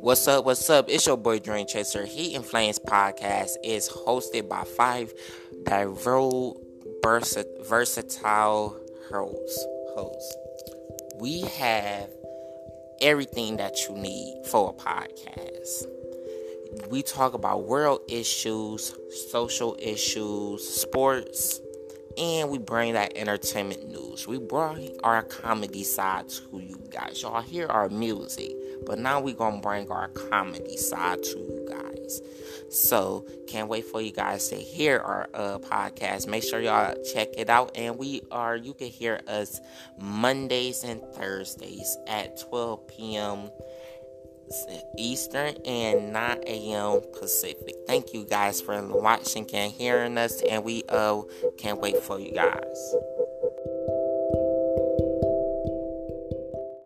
What's up? What's up? It's your boy Dream Chaser. Heat N Flamez podcast is hosted by five diverse, versatile hosts. hosts. We have everything that you need for a podcast. We talk about world issues, social issues, sports, and we bring that entertainment news. We bring our comedy side to you guys. Y'all hear our music, but now we're gonna bring our comedy side to you guys. So can't wait for you guys to hear our uh, podcast. Make sure y'all check it out, and we are. You can hear us Mondays and Thursdays at 12 p.m. Eastern and 9 a.m. Pacific. Thank you guys for watching and hearing us, and we uh can't wait for you guys.